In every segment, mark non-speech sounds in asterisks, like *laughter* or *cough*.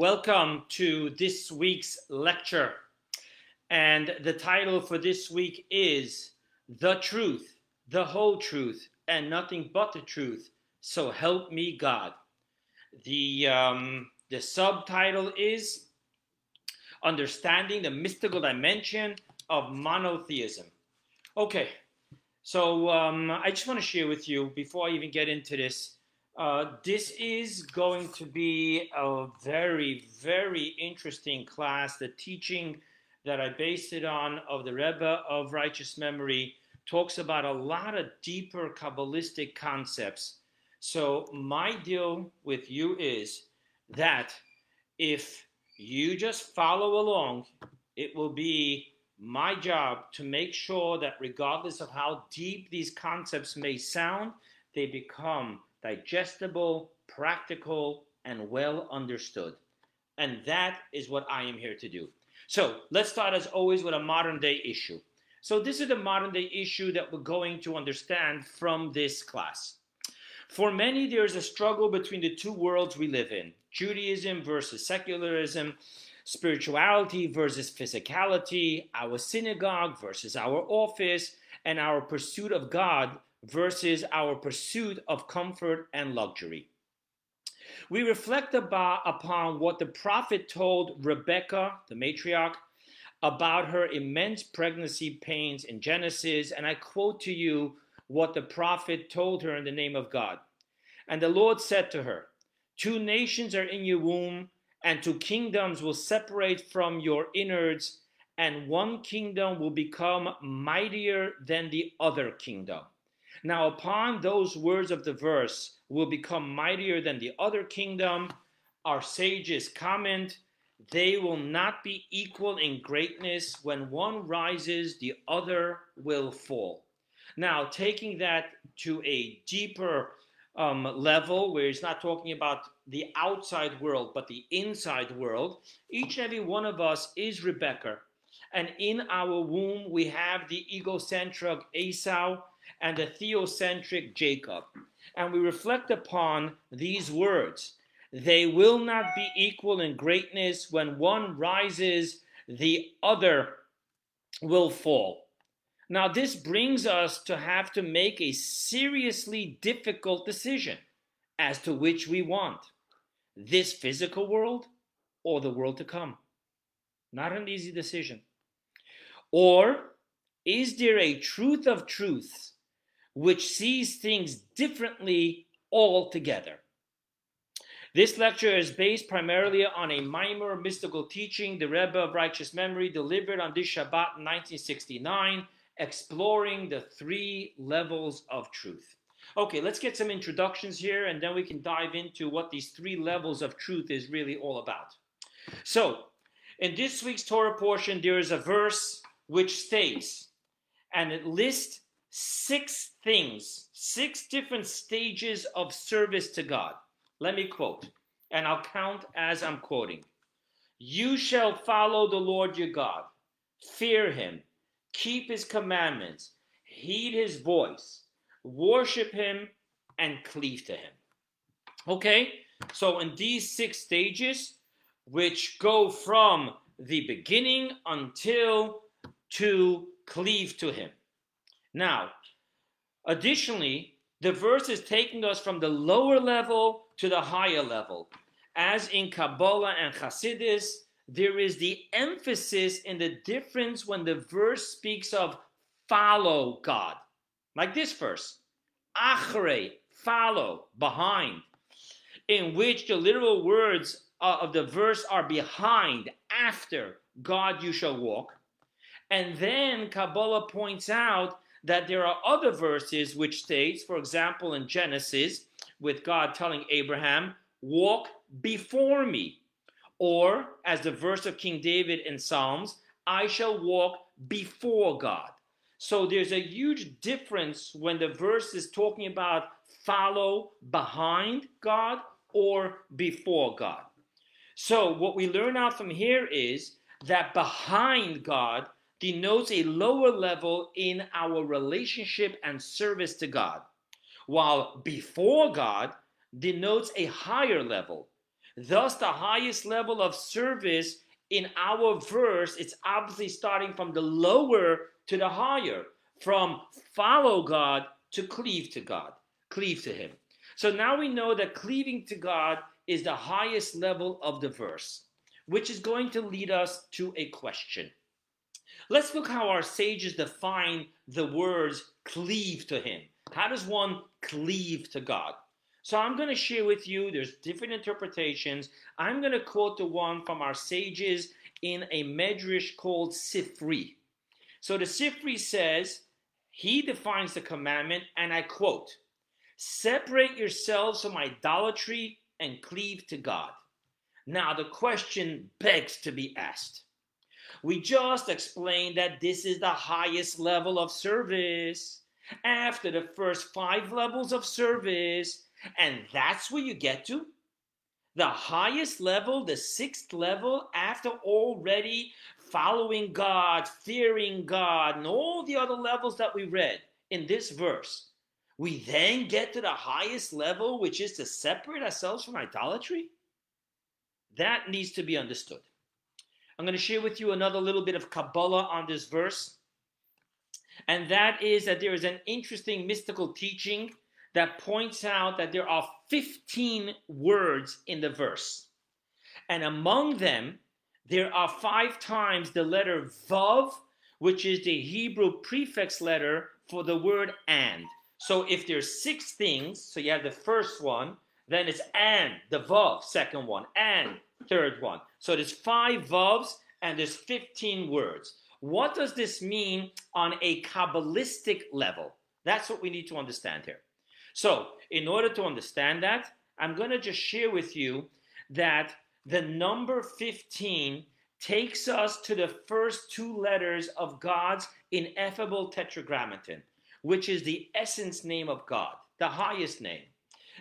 welcome to this week's lecture. And the title for this week is The Truth, the Whole Truth, and Nothing But the Truth. So help me God. The, um, the subtitle is Understanding the Mystical Dimension of Monotheism. Okay, so um, I just want to share with you before I even get into this uh, this is going to be a very, very interesting class. The teaching that I based it on of the Rebbe of Righteous Memory talks about a lot of deeper Kabbalistic concepts. So, my deal with you is that if you just follow along, it will be my job to make sure that regardless of how deep these concepts may sound, they become digestible, practical, and well understood. And that is what I am here to do. So let's start, as always, with a modern day issue. So, this is the modern day issue that we're going to understand from this class. For many, there is a struggle between the two worlds we live in Judaism versus secularism, spirituality versus physicality, our synagogue versus our office, and our pursuit of God versus our pursuit of comfort and luxury. We reflect about, upon what the prophet told Rebecca, the matriarch, about her immense pregnancy pains in Genesis, and I quote to you what the prophet told her in the name of God. And the Lord said to her, Two nations are in your womb, and two kingdoms will separate from your innards, and one kingdom will become mightier than the other kingdom. Now, upon those words of the verse, will become mightier than the other kingdom. Our sages comment, they will not be equal in greatness. When one rises, the other will fall. Now, taking that to a deeper um, level, where he's not talking about the outside world, but the inside world, each and every one of us is Rebecca. And in our womb, we have the egocentric Esau and the theocentric Jacob. And we reflect upon these words. They will not be equal in greatness. When one rises, the other will fall. Now, this brings us to have to make a seriously difficult decision as to which we want this physical world or the world to come. Not an easy decision. Or is there a truth of truths which sees things differently altogether. This lecture is based primarily on a Maimor mystical teaching the Rebbe of Righteous Memory delivered on this Shabbat in 1969, exploring the three levels of truth. Okay, let's get some introductions here and then we can dive into what these three levels of truth is really all about. So, in this week's Torah portion, there is a verse which states, and it lists six things, six different stages of service to God. Let me quote, and I'll count as I'm quoting. You shall follow the Lord your God, fear him, keep his commandments, heed his voice, worship him, and cleave to him. Okay, so in these six stages, which go from the beginning until to cleave to him. Now, additionally, the verse is taking us from the lower level to the higher level. As in Kabbalah and Hasidus, there is the emphasis in the difference when the verse speaks of follow God. Like this verse, achre, follow, behind, in which the literal words uh, of the verse are behind, after God you shall walk. And then Kabbalah points out that there are other verses which states, for example, in Genesis, with God telling Abraham, walk before me. Or, as the verse of King David in Psalms, I shall walk before God. So there's a huge difference when the verse is talking about follow behind God or before God. So what we learn out from here is that behind God denotes a lower level in our relationship and service to God, while before God denotes a higher level. Thus, the highest level of service in our verse, it's obviously starting from the lower to the higher, from follow God to cleave to God, cleave to Him. So now we know that cleaving to God is the highest level of the verse, which is going to lead us to a question. Let's look how our sages define the words cleave to Him. How does one cleave to God? So I'm going to share with you, there's different interpretations. I'm going to quote the one from our sages in a medrash called Sifri. So the Sifri says, he defines the commandment, and I quote, separate yourselves from idolatry and cleave to God. Now the question begs to be asked. We just explained that this is the highest level of service. After the first five levels of service, and that's where you get to. The highest level, the sixth level, after already following God, fearing God, and all the other levels that we read in this verse, we then get to the highest level, which is to separate ourselves from idolatry? That needs to be understood. I'm going to share with you another little bit of Kabbalah on this verse. And that is that there is an interesting mystical teaching that points out that there are 15 words in the verse. And among them, there are five times the letter Vav, which is the Hebrew prefix letter for the word and. So if there's six things, so you have the first one, then it's and, the Vav, second one, and, third one. So there's five Vavs and there's 15 words. What does this mean on a Kabbalistic level? That's what we need to understand here. So, in order to understand that, I'm going to just share with you that the number 15 takes us to the first two letters of God's ineffable tetragrammaton, which is the essence name of God, the highest name.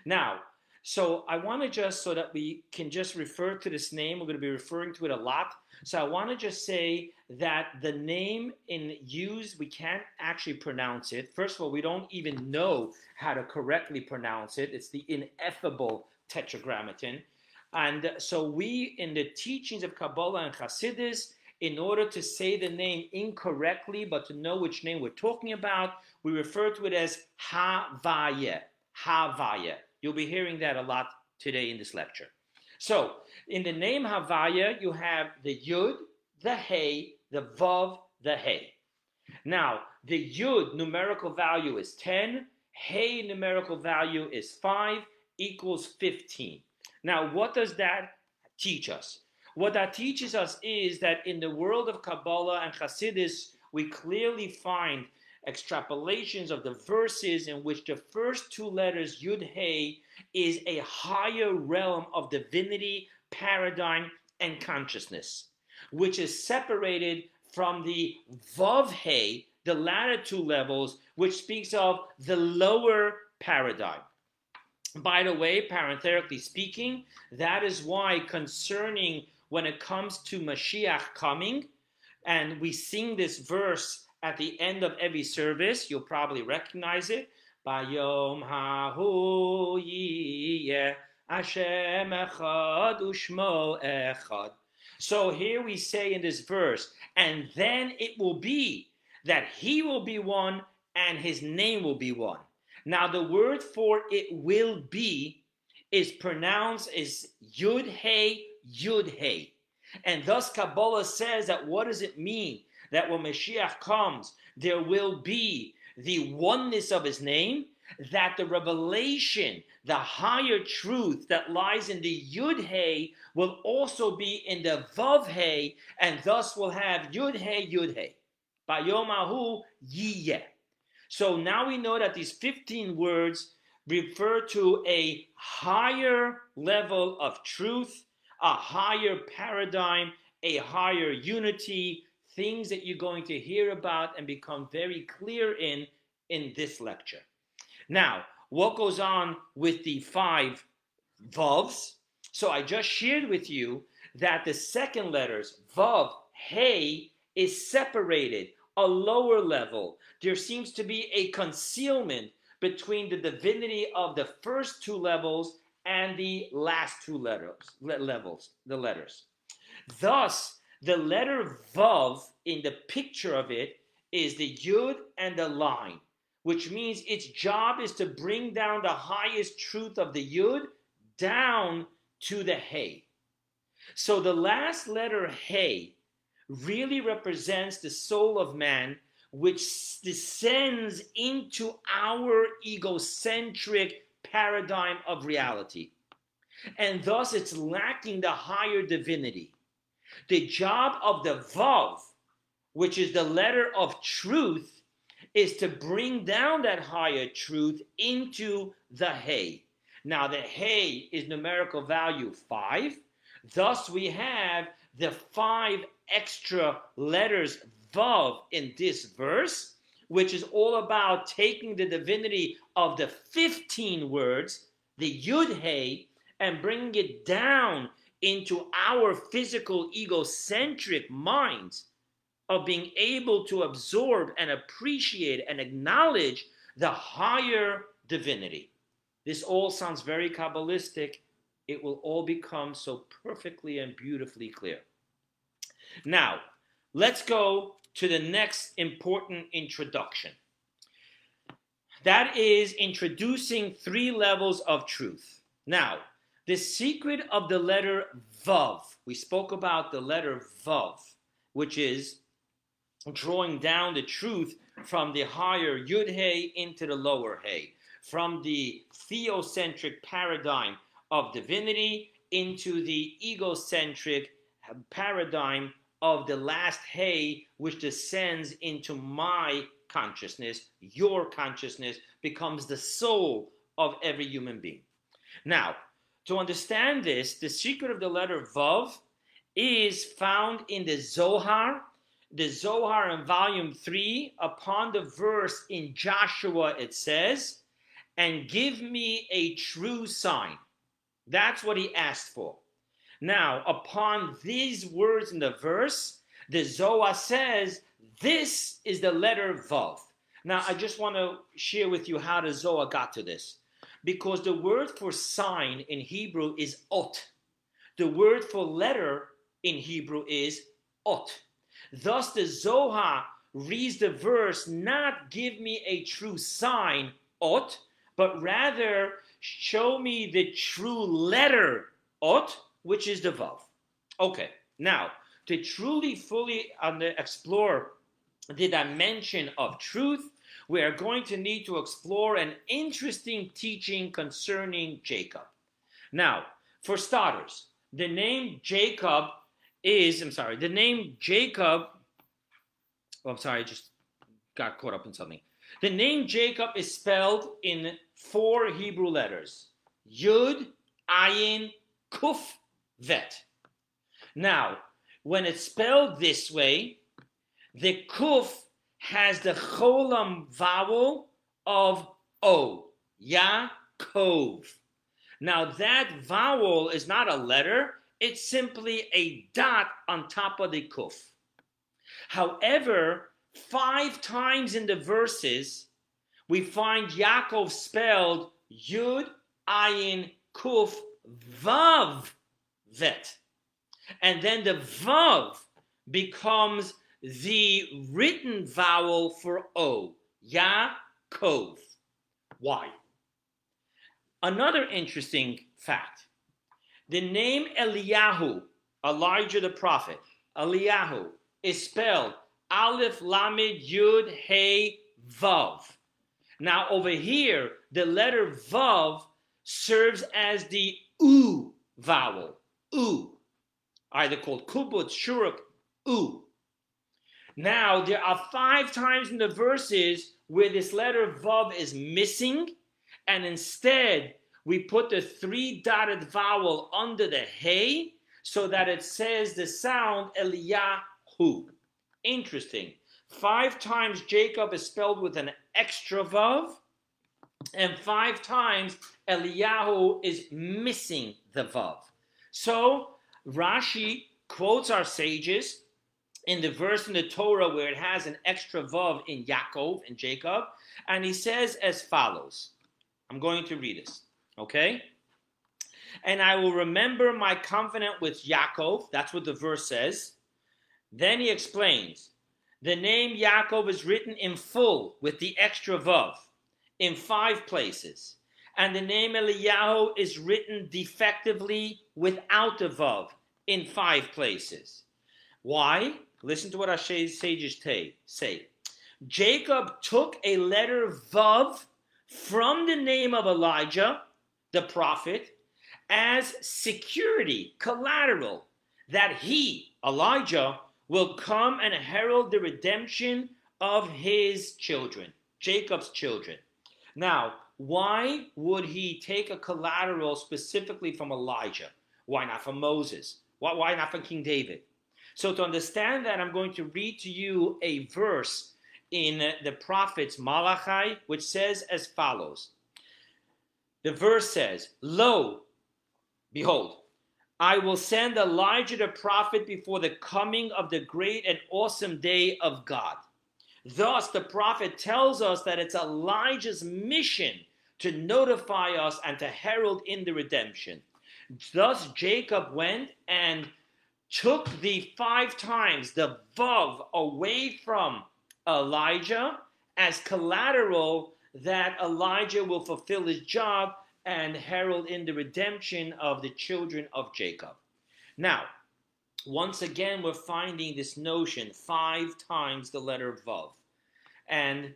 Now, so I want to just, so that we can just refer to this name, we're going to be referring to it a lot. So I want to just say that the name in use, we can't actually pronounce it. First of all, we don't even know how to correctly pronounce it. It's the ineffable tetragrammaton. And so we, in the teachings of Kabbalah and Hasidus, in order to say the name incorrectly, but to know which name we're talking about, we refer to it as Havaya. Havaya. You'll be hearing that a lot today in this lecture. So, in the name Havaya, you have the Yud, the Hey, the Vav, the Hey. Now, the Yud numerical value is 10, Hey numerical value is 5, equals 15. Now, what does that teach us? What that teaches us is that in the world of Kabbalah and Hasidus, we clearly find extrapolations of the verses in which the first two letters Yud Hey is a higher realm of divinity, paradigm, and consciousness, which is separated from the Vav Hey, the latter two levels, which speaks of the lower paradigm. By the way, parenthetically speaking, that is why concerning when it comes to Mashiach coming, and we sing this verse at the end of every service. You'll probably recognize it. Bayom hahu yiyeh Hashem echad ushmo echad. So here we say in this verse, and then it will be that he will be one and his name will be one. Now the word for it will be is pronounced as Yud Hey Yud Hey. And thus Kabbalah says that what does it mean? That when Mashiach comes, there will be the oneness of his name, that the revelation, the higher truth that lies in the Yud Hey will also be in the Vav Hey, and thus will have Yud Hey, Yud Hey. Bayomahu Yiyeh. So now we know that these 15 words refer to a higher level of truth, a higher paradigm, a higher unity, things that you're going to hear about and become very clear in in this lecture. Now, what goes on with the five vavs? So I just shared with you that the second letters, vav, hey, is separated, a lower level. There seems to be a concealment between the divinity of the first two levels and the last two letters, levels, the letters. Thus, the letter Vav in the picture of it is the Yud and the line, which means its job is to bring down the highest truth of the Yud down to the Hey. So the last letter Hey really represents the soul of man, which descends into our egocentric paradigm of reality. And thus it's lacking the higher divinity. The job of the Vav, which is the letter of truth, is to bring down that higher truth into the Hey. Now, the Hey is numerical value 5. Thus, we have the five extra letters Vav in this verse, which is all about taking the divinity of the 15 words, the Yud Hey, and bringing it down into our physical egocentric minds of being able to absorb and appreciate and acknowledge the higher divinity. This all sounds very Kabbalistic. It will all become so perfectly and beautifully clear. Now, let's go to the next important introduction. That is introducing three levels of truth. Now, the secret of the letter Vav, we spoke about the letter Vav, which is drawing down the truth from the higher Yud Hey into the lower Hey, from the theocentric paradigm of divinity into the egocentric paradigm of the last Hey, which descends into my consciousness, your consciousness, becomes the soul of every human being. Now, to understand this, the secret of the letter Vav is found in the Zohar. The Zohar in volume 3, upon the verse in Joshua, it says, And give me a true sign. That's what he asked for. Now, upon these words in the verse, the Zohar says, This is the letter Vav. Now, I just want to share with you how the Zohar got to this. Because the word for sign in Hebrew is ot. The word for letter in Hebrew is ot. Thus, the Zohar reads the verse not give me a true sign, ot, but rather show me the true letter, ot, which is the Vav. Okay, now to truly fully explore the dimension of truth, we are going to need to explore an interesting teaching concerning Jacob. Now, for starters, the name Jacob is, I'm sorry, the name Jacob, oh, I'm sorry, I just got caught up in something. The name Jacob is spelled in four Hebrew letters Yud, Ayin, Kuf, vet. Now, when it's spelled this way, the kuf has the cholam vowel of o, Yaakov. Now, that vowel is not a letter, it's simply a dot on top of the kuf. However, five times in the verses, we find Yaakov spelled Yud, Ayin, Kuf, Vav vet. And then the vav becomes the written vowel for O, Yaakov. Why? Another interesting fact the name Eliyahu, Elijah the prophet, Eliyahu, is spelled Aleph Lamed Yud Hey Vav. Now, over here, the letter Vav serves as the U vowel u, either called kubut, shuruk, u. Now, there are five times in the verses where this letter vav is missing, and instead we put the three dotted vowel under the hey so that it says the sound Eliyahu. Interesting. Five times Jacob is spelled with an extra vav, and five times Eliyahu is missing the vav. So Rashi quotes our sages in the verse in the Torah where it has an extra vav in Yaakov and Jacob, and he says as follows. I'm going to read this, okay? and I will remember my covenant with Yaakov. That's what the verse says. Then he explains the name Yaakov is written in full with the extra vav in five places. And the name Eliyahu is written defectively without the vav in five places. Why? Listen to what our sages say. Jacob took a letter vav from the name of Elijah, the prophet, as security, collateral, that he, Elijah, will come and herald the redemption of his children, Jacob's children. Now, why would he take a collateral specifically from Elijah? Why not from Moses? Why, why not from King David? So, to understand that, I'm going to read to you a verse in the prophets Malachi, which says as follows The verse says, Lo, behold, I will send Elijah the prophet before the coming of the great and awesome day of God. Thus, the prophet tells us that it's Elijah's mission to notify us and to herald in the redemption. Thus, Jacob went and took the five times the Vav away from Elijah as collateral that Elijah will fulfill his job and herald in the redemption of the children of Jacob. Now, once again, we're finding this notion five times the letter Vav. And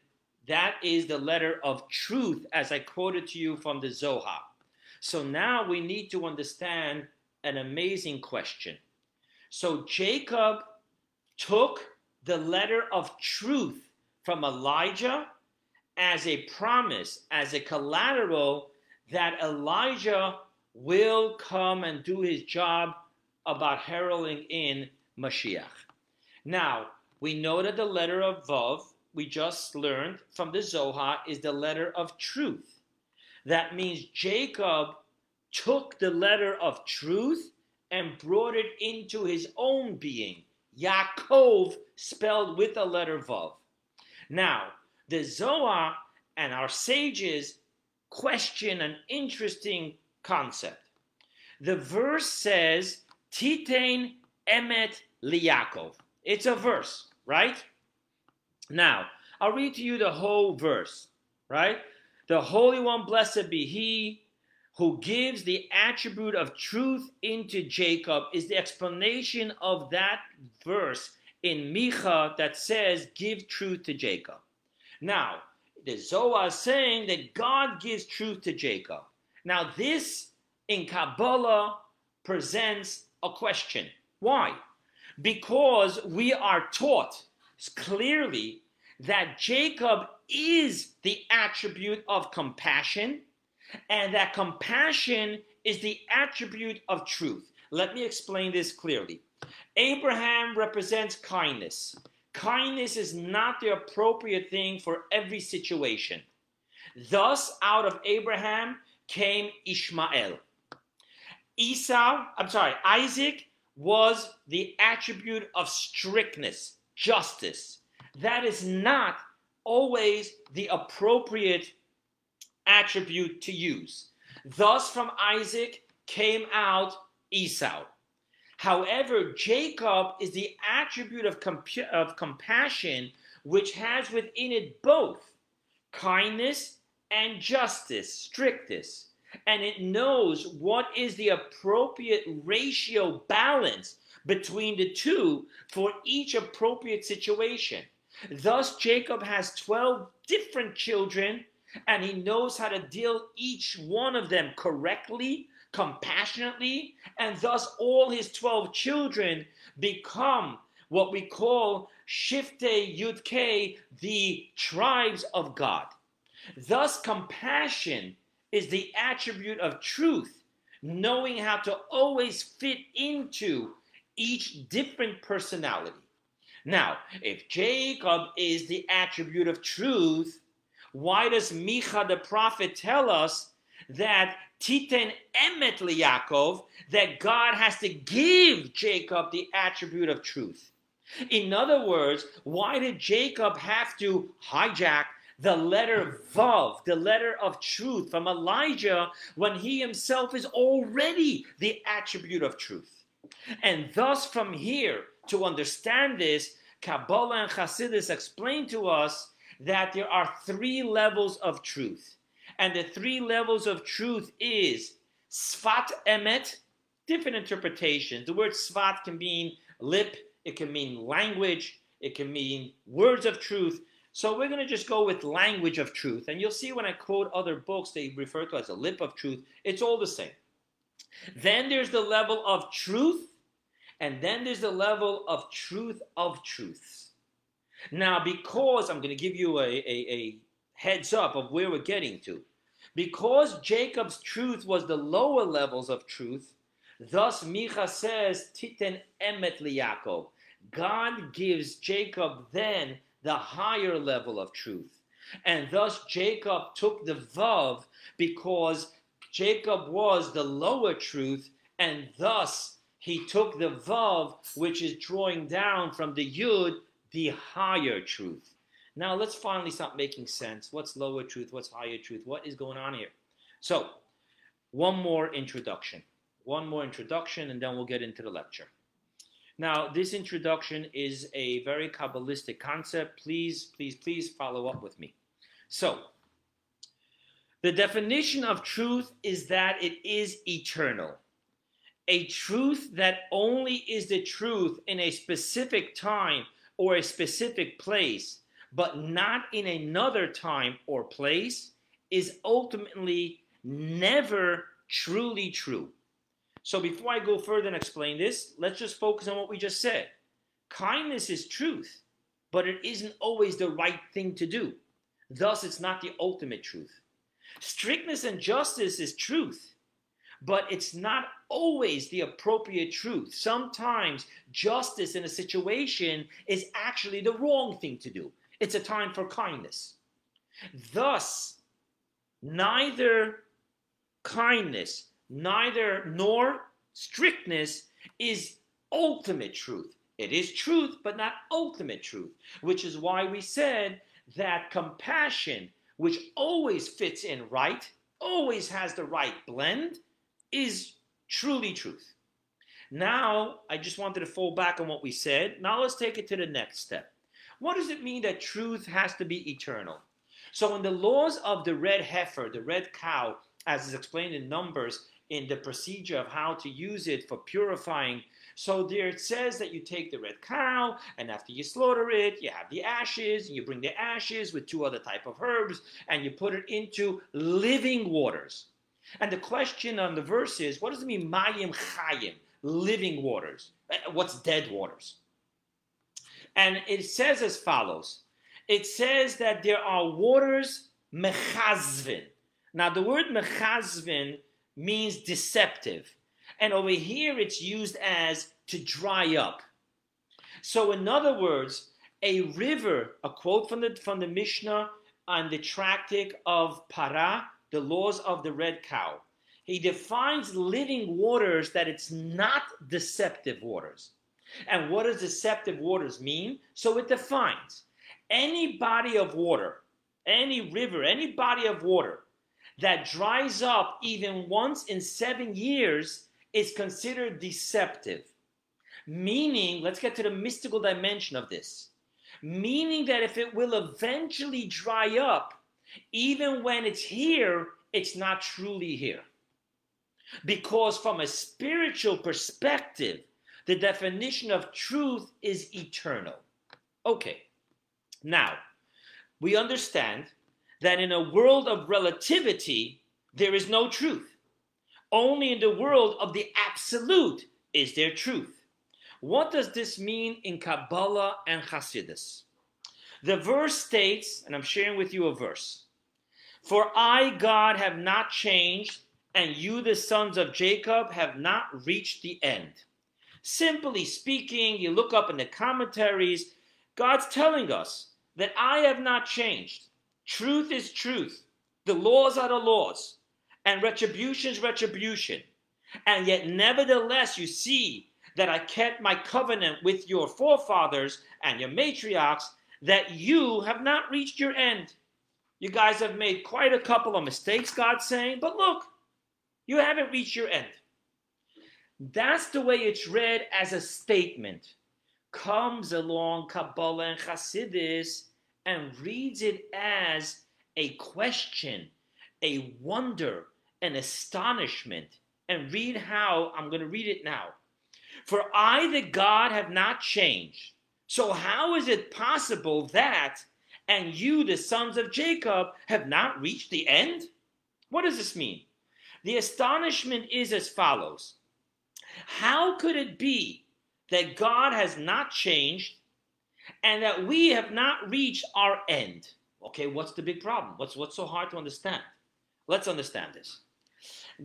that is the letter of truth, as I quoted to you from the Zohar. So now we need to understand an amazing question. So Jacob took the letter of truth from Elijah as a promise, as a collateral that Elijah will come and do his job about heralding in Mashiach. Now, we know that the letter of Vav, we just learned from the Zohar, is the letter of truth. That means Jacob took the letter of truth and brought it into his own being. Yaakov spelled with the letter Vav. Now, the Zohar and our sages question an interesting concept. The verse says, Titain emet liyakov. It's a verse, right? Now, I'll read to you the whole verse, right? The Holy One, blessed be He, who gives the attribute of truth into Jacob, is the explanation of that verse in Micha that says, Give truth to Jacob. Now, the Zohar is saying that God gives truth to Jacob. Now, this in Kabbalah presents a question. Why? Because we are taught clearly that Jacob is the attribute of compassion, and that compassion is the attribute of truth. Let me explain this clearly. Abraham represents kindness. Kindness is not the appropriate thing for every situation. Thus, out of Abraham came Ishmael. Esau, I'm sorry, Isaac was the attribute of strictness, justice. That is not always the appropriate attribute to use. Thus, from Isaac came out Esau. However, Jacob is the attribute of, of compassion which has within it both kindness and justice, strictness. And it knows what is the appropriate ratio balance between the two for each appropriate situation. Thus, Jacob has 12 different children, and he knows how to deal each one of them correctly compassionately, and thus all his 12 children become what we call Shiftei Yudke, the tribes of God. Thus, compassion is the attribute of truth, knowing how to always fit into each different personality. Now, if Jacob is the attribute of truth, why does Micha the prophet tell us that Titen emet Yaakov, that God has to give Jacob the attribute of truth. In other words, why did Jacob have to hijack the letter Vav, the letter of truth from Elijah when he himself is already the attribute of truth. And thus, from here, to understand this, Kabbalah and Hasidus explain to us that there are three levels of truth. And the three levels of truth is Sfat Emet, different interpretations. The word Sfat can mean lip, it can mean language, it can mean words of truth. So we're going to just go with language of truth. And you'll see when I quote other books, they refer to as a lip of truth. It's all the same. Then there's the level of truth, and then there's the level of truth of truths. Now, because I'm going to give you a, a, a heads up of where we're getting to, because Jacob's truth was the lower levels of truth, thus Micha says, Titen emet liyakov. God gives Jacob then the higher level of truth. And thus Jacob took the Vav because Jacob was the lower truth, and thus he took the Vav, which is drawing down from the Yud, the higher truth. Now let's finally start making sense. What's lower truth? What's higher truth? What is going on here? So, one more introduction. One more introduction, and then we'll get into the lecture. Now, this introduction is a very Kabbalistic concept. Please, please, please follow up with me. So, the definition of truth is that it is eternal. A truth that only is the truth in a specific time or a specific place, but not in another time or place, is ultimately never truly true. So before I go further and explain this, let's just focus on what we just said. Kindness is truth, but it isn't always the right thing to do. Thus, it's not the ultimate truth. Strictness and justice is truth, but it's not always the appropriate truth. Sometimes justice in a situation is actually the wrong thing to do. It's a time for kindness. Thus, neither kindness neither nor strictness is ultimate truth. It is truth, but not ultimate truth, which is why we said that compassion, which always fits in right, always has the right blend, is truly truth. Now, I just wanted to fall back on what we said. Now, let's take it to the next step. What does it mean that truth has to be eternal? So, in the laws of the red heifer, the red cow, as is explained in Numbers, in the procedure of how to use it for purifying. So there it says that you take the red cow, and after you slaughter it, you have the ashes, and you bring the ashes with two other type of herbs, and you put it into living waters. And the question on the verse is, what does it mean, mayim chayim, living waters? Uh, what's dead waters? And it says as follows. It says that there are waters mechazvin. Now the word mechazvin means deceptive. And over here it's used as to dry up. So, in other words, a river, a quote from the, from the Mishnah on the tractate of Para, the laws of the red cow. He defines living waters that it's not deceptive waters. And what does deceptive waters mean? So it defines any body of water, any river, any body of water that dries up even once in seven years is considered deceptive. Meaning, let's get to the mystical dimension of this. Meaning that if it will eventually dry up, even when it's here, it's not truly here. Because from a spiritual perspective, the definition of truth is eternal. Okay, now we understand that in a world of relativity, there is no truth. Only in the world of the absolute is there truth. What does this mean in Kabbalah and Hasidus? The verse states, and I'm sharing with you a verse For I, God, have not changed, and you, the sons of Jacob, have not reached the end. Simply speaking, you look up in the commentaries, God's telling us that I have not changed. Truth is truth. The laws are the laws. And retribution is retribution. And yet, nevertheless, you see that I kept my covenant with your forefathers and your matriarchs, that you have not reached your end. You guys have made quite a couple of mistakes, God's saying, but look, you haven't reached your end. That's the way it's read as a statement. Comes along Kabbalah and Hasidus and reads it as a question, a wonder, an astonishment. And read how, I'm going to read it now. For I, the God, have not changed. So, how is it possible that, and you, the sons of Jacob, have not reached the end? What does this mean? The astonishment is as follows How could it be that God has not changed and that we have not reached our end? Okay, what's the big problem? What's, what's so hard to understand? Let's understand this.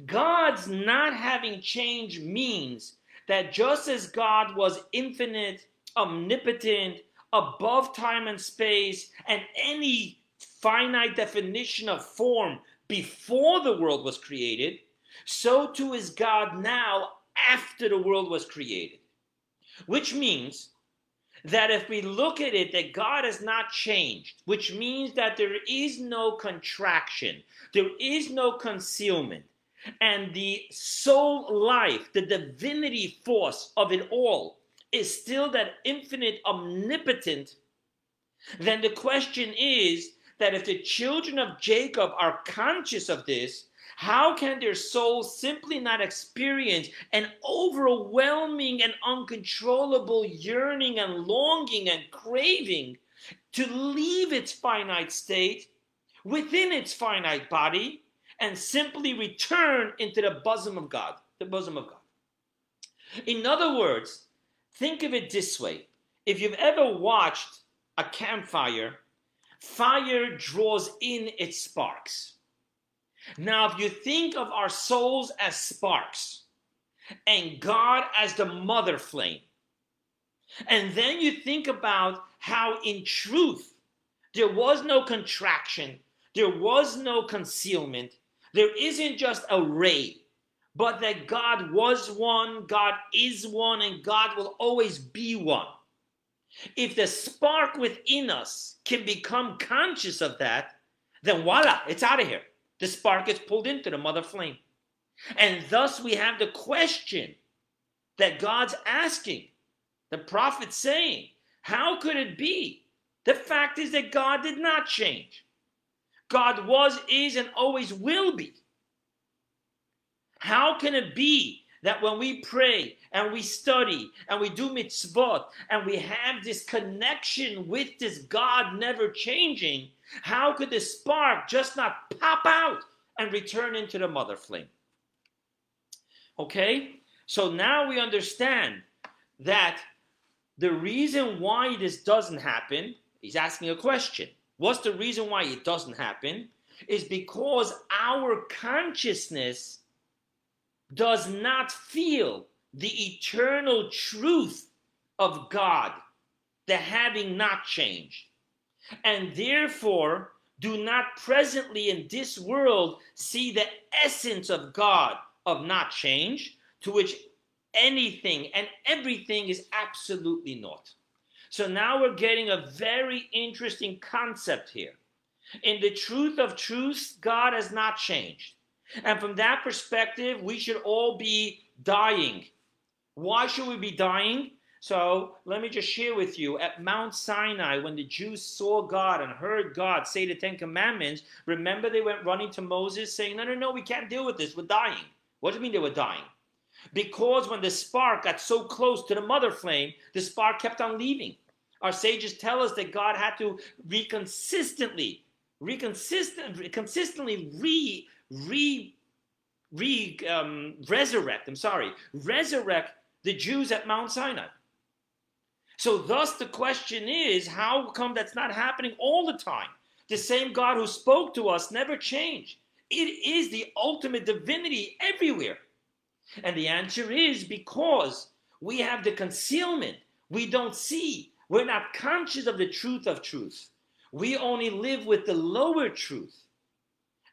God's not having changed means that just as God was infinite, omnipotent, above time and space, and any finite definition of form before the world was created, so too is God now after the world was created. Which means that if we look at it, that God has not changed, which means that there is no contraction, there is no concealment, and the soul life, the divinity force of it all, is still that infinite omnipotent, then the question is that if the children of Jacob are conscious of this, how can their soul simply not experience an overwhelming and uncontrollable yearning and longing and craving to leave its finite state within its finite body and simply return into the bosom of God, the bosom of God? In other words, think of it this way. If you've ever watched a campfire, fire draws in its sparks. Now, if you think of our souls as sparks and God as the mother flame, and then you think about how, in truth, there was no contraction, there was no concealment, there isn't just a ray, but that God was one, God is one, and God will always be one. If the spark within us can become conscious of that, then voila, it's out of here the spark gets pulled into the mother flame. And thus we have the question that God's asking, the prophet saying, How could it be? The fact is that God did not change. God was, is, and always will be. How can it be that when we pray and we study and we do mitzvot and we have this connection with this God never changing, how could the spark just not pop out and return into the mother flame? Okay? So now we understand that the reason why this doesn't happen, he's asking a question. What's the reason why it doesn't happen? Is because our consciousness does not feel the eternal truth of God, the having not changed and therefore do not presently in this world see the essence of God of not change, to which anything and everything is absolutely not. So now we're getting a very interesting concept here. In the truth of truths, God has not changed. And from that perspective, we should all be dying. Why should we be dying? So let me just share with you at Mount Sinai, when the Jews saw God and heard God say the Ten Commandments, remember they went running to Moses saying, No, no, no, we can't deal with this. We're dying. What do you mean they were dying? Because when the spark got so close to the mother flame, the spark kept on leaving. Our sages tell us that God had to reconsistently, reconsistent, consistently re, re, re, um, resurrect. I'm sorry, resurrect the Jews at Mount Sinai. So, thus, the question is how come that's not happening all the time? The same God who spoke to us never changed. It is the ultimate divinity everywhere. And the answer is because we have the concealment. We don't see. We're not conscious of the truth of truth. We only live with the lower truth.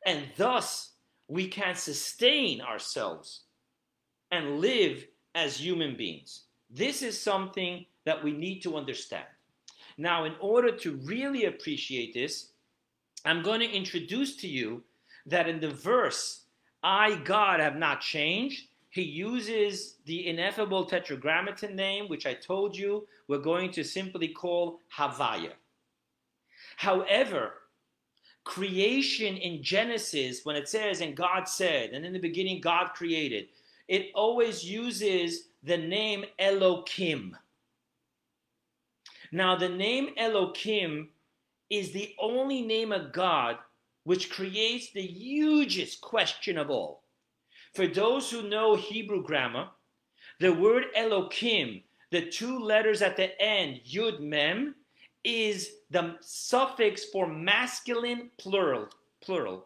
And thus, we can sustain ourselves and live as human beings. This is something that we need to understand. Now, in order to really appreciate this, I'm going to introduce to you that in the verse, I, God, have not changed, he uses the ineffable tetragrammaton name, which I told you we're going to simply call Havaya. However, creation in Genesis, when it says, and God said, and in the beginning God created, it always uses the name Elokim. Now, the name Elokim is the only name of God which creates the hugest question of all. For those who know Hebrew grammar, the word Elokim, the two letters at the end, Yud Mem, is the suffix for masculine plural, plural.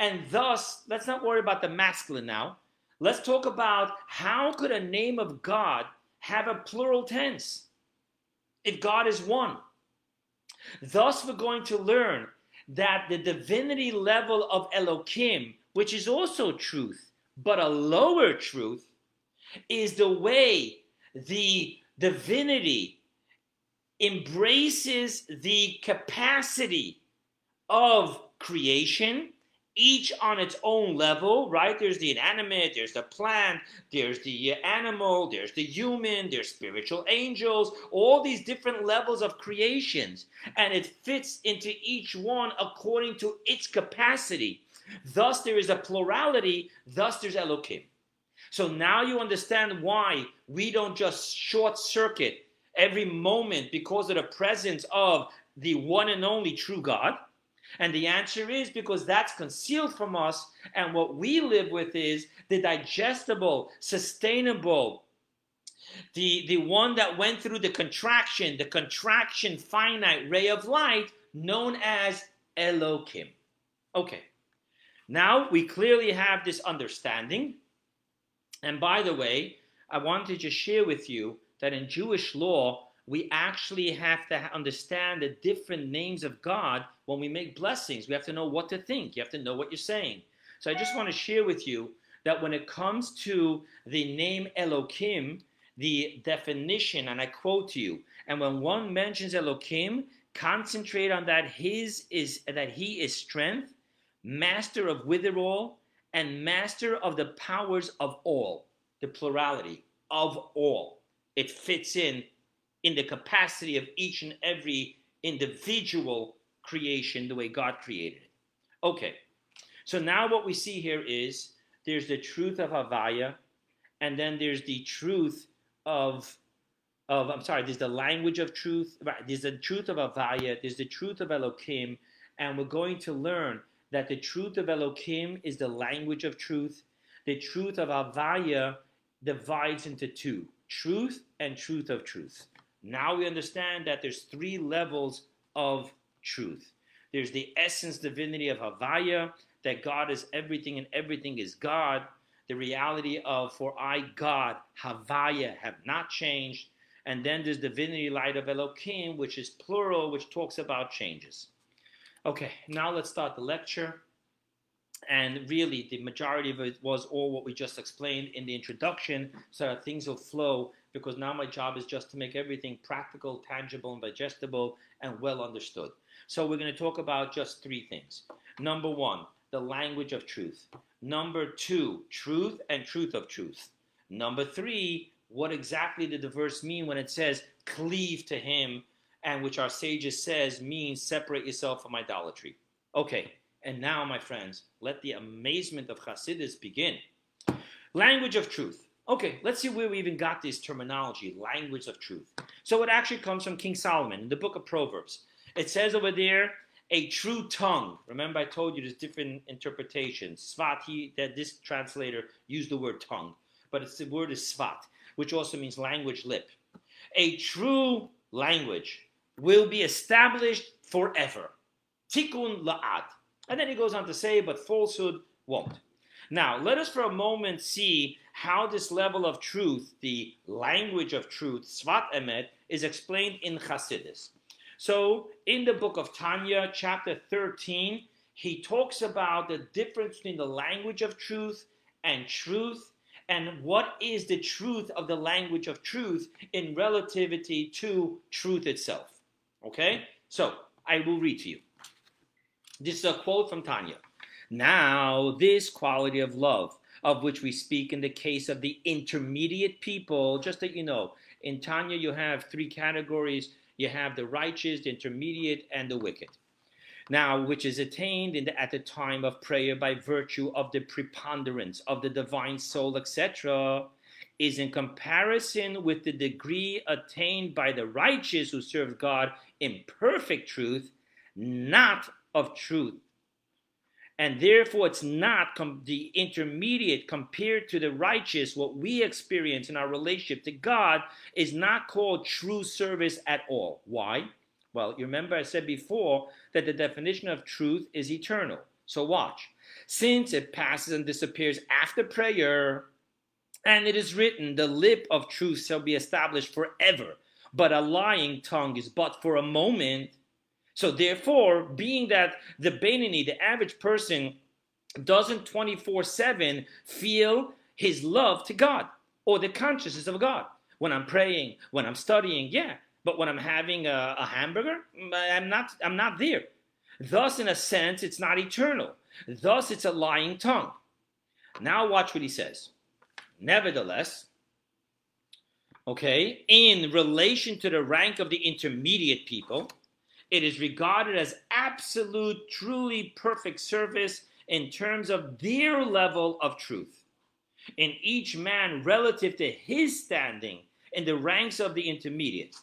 And thus, let's not worry about the masculine now. Let's talk about how could a name of God have a plural tense if God is one. Thus, we're going to learn that the divinity level of Elokim, which is also truth, but a lower truth, is the way the divinity embraces the capacity of creation each on its own level, right? There's the inanimate, there's the plant, there's the uh, animal, there's the human, there's spiritual angels, all these different levels of creations. And it fits into each one according to its capacity. Thus, there is a plurality, thus, there's Elohim. So now you understand why we don't just short circuit every moment because of the presence of the one and only true God and the answer is because that's concealed from us, and what we live with is the digestible, sustainable, the, the one that went through the contraction, the contraction finite ray of light known as Elohim. Okay, now we clearly have this understanding. And by the way, I wanted to share with you that in Jewish law, we actually have to understand the different names of God when we make blessings. We have to know what to think. You have to know what you're saying. So I just want to share with you that when it comes to the name Elohim, the definition, and I quote to you, and when one mentions Elohim, concentrate on that his is that he is strength, master of witherall, and master of the powers of all, the plurality of all. It fits in in the capacity of each and every individual creation the way God created it. Okay, so now what we see here is there's the truth of Havaya, and then there's the truth of of I'm sorry, there's the language of truth, right? There's the truth of Havaya, there's the truth of Elohim, and we're going to learn that the truth of Elohim is the language of truth. The truth of Avaya divides into two truth and truth of truth. Now we understand that there's three levels of truth. There's the essence divinity of Havaya, that God is everything and everything is God. The reality of for I, God, Havaya, have not changed. And then there's divinity light of Elohim, which is plural, which talks about changes. Okay, now let's start the lecture. And really, the majority of it was all what we just explained in the introduction, so that things will flow because now my job is just to make everything practical, tangible, and digestible and well understood. So we're going to talk about just three things. Number one, the language of truth. Number two, truth and truth of truth. Number three, what exactly did the verse mean when it says cleave to him, and which our sages says means separate yourself from idolatry. Okay, and now, my friends, let the amazement of Hasidus begin. Language of truth. Okay, let's see where we even got this terminology, language of truth. So it actually comes from King Solomon in the book of Proverbs. It says over there, a true tongue. Remember, I told you there's different interpretations. Sfat, he, that this translator used the word tongue, but it's the word is sfat, which also means language lip. A true language will be established forever. Tikkun la'ad. And then he goes on to say, but falsehood won't. Now, let us for a moment see how this level of truth, the language of truth, Sfat Emet, is explained in Chassidus. So, in the book of Tanya, chapter 13, he talks about the difference between the language of truth and truth, and what is the truth of the language of truth in relativity to truth itself. Okay? So, I will read to you. This is a quote from Tanya. Now, this quality of love, of which we speak in the case of the intermediate people, just that you know, in Tanya you have three categories you have the righteous, the intermediate, and the wicked. Now, which is attained the, at the time of prayer by virtue of the preponderance of the divine soul, etc., is in comparison with the degree attained by the righteous who serve God in perfect truth, not of truth. And therefore, it's not com- the intermediate compared to the righteous. What we experience in our relationship to God is not called true service at all. Why? Well, you remember I said before that the definition of truth is eternal. So watch. Since it passes and disappears after prayer, and it is written, the lip of truth shall be established forever, but a lying tongue is but for a moment. So therefore, being that the Beinoni, the average person, doesn't 24-7 feel his love to God or the consciousness of God. When I'm praying, when I'm studying, yeah. But when I'm having a, a hamburger, mm, I'm not, I'm not there. Thus, in a sense, it's not eternal. Thus, it's a lying tongue. Now watch what he says. Nevertheless, okay, in relation to the rank of the intermediate people, it is regarded as absolute, truly perfect service in terms of their level of truth. In each man relative to his standing in the ranks of the intermediate.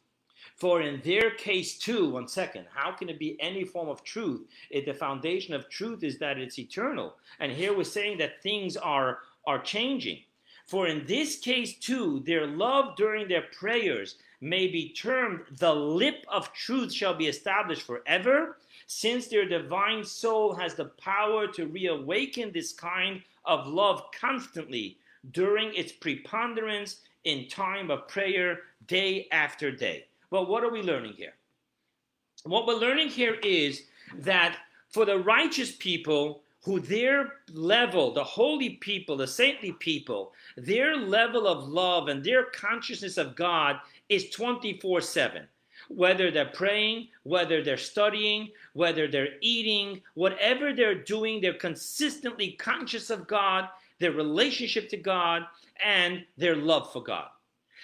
For in their case, too, one second, how can it be any form of truth if the foundation of truth is that it's eternal? And here we're saying that things are, are changing. For in this case too, their love during their prayers may be termed the lip of truth shall be established forever, since their divine soul has the power to reawaken this kind of love constantly during its preponderance in time of prayer day after day. Well, what are we learning here? What we're learning here is that for the righteous people, who their level, the holy people, the saintly people, their level of love and their consciousness of God is 24 7. Whether they're praying, whether they're studying, whether they're eating, whatever they're doing, they're consistently conscious of God, their relationship to God, and their love for God.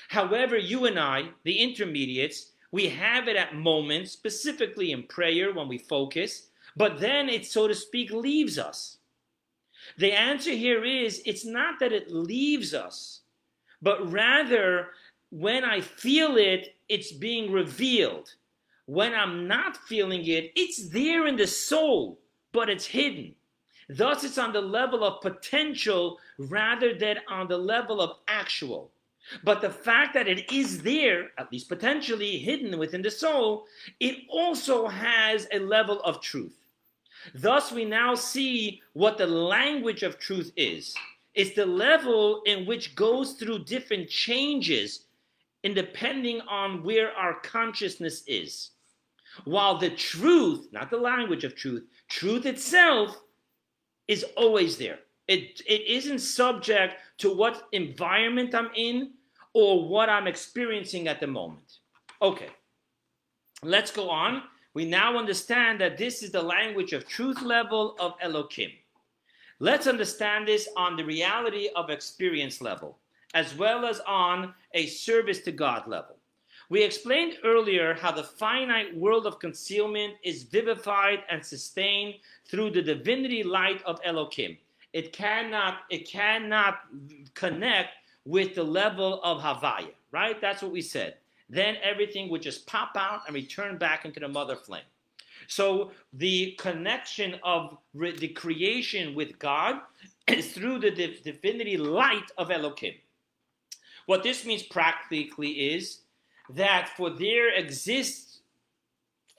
However, you and I, the intermediates, we have it at moments, specifically in prayer when we focus, but then it, so to speak, leaves us. The answer here is it's not that it leaves us, but rather when I feel it, it's being revealed. When I'm not feeling it, it's there in the soul, but it's hidden. Thus, it's on the level of potential rather than on the level of actual. But the fact that it is there, at least potentially hidden within the soul, it also has a level of truth. Thus, we now see what the language of truth is. It's the level in which goes through different changes in depending on where our consciousness is. While the truth, not the language of truth, truth itself is always there. It, it isn't subject to what environment I'm in or what I'm experiencing at the moment. Okay, let's go on we now understand that this is the language of truth level of Elohim. Let's understand this on the reality of experience level, as well as on a service to God level. We explained earlier how the finite world of concealment is vivified and sustained through the divinity light of Elohim. It cannot, it cannot connect with the level of Havaya, right? That's what we said then everything would just pop out and return back into the mother flame. So the connection of re- the creation with God *clears throat* is through the div- divinity light of Elohim. What this means practically is that for there exists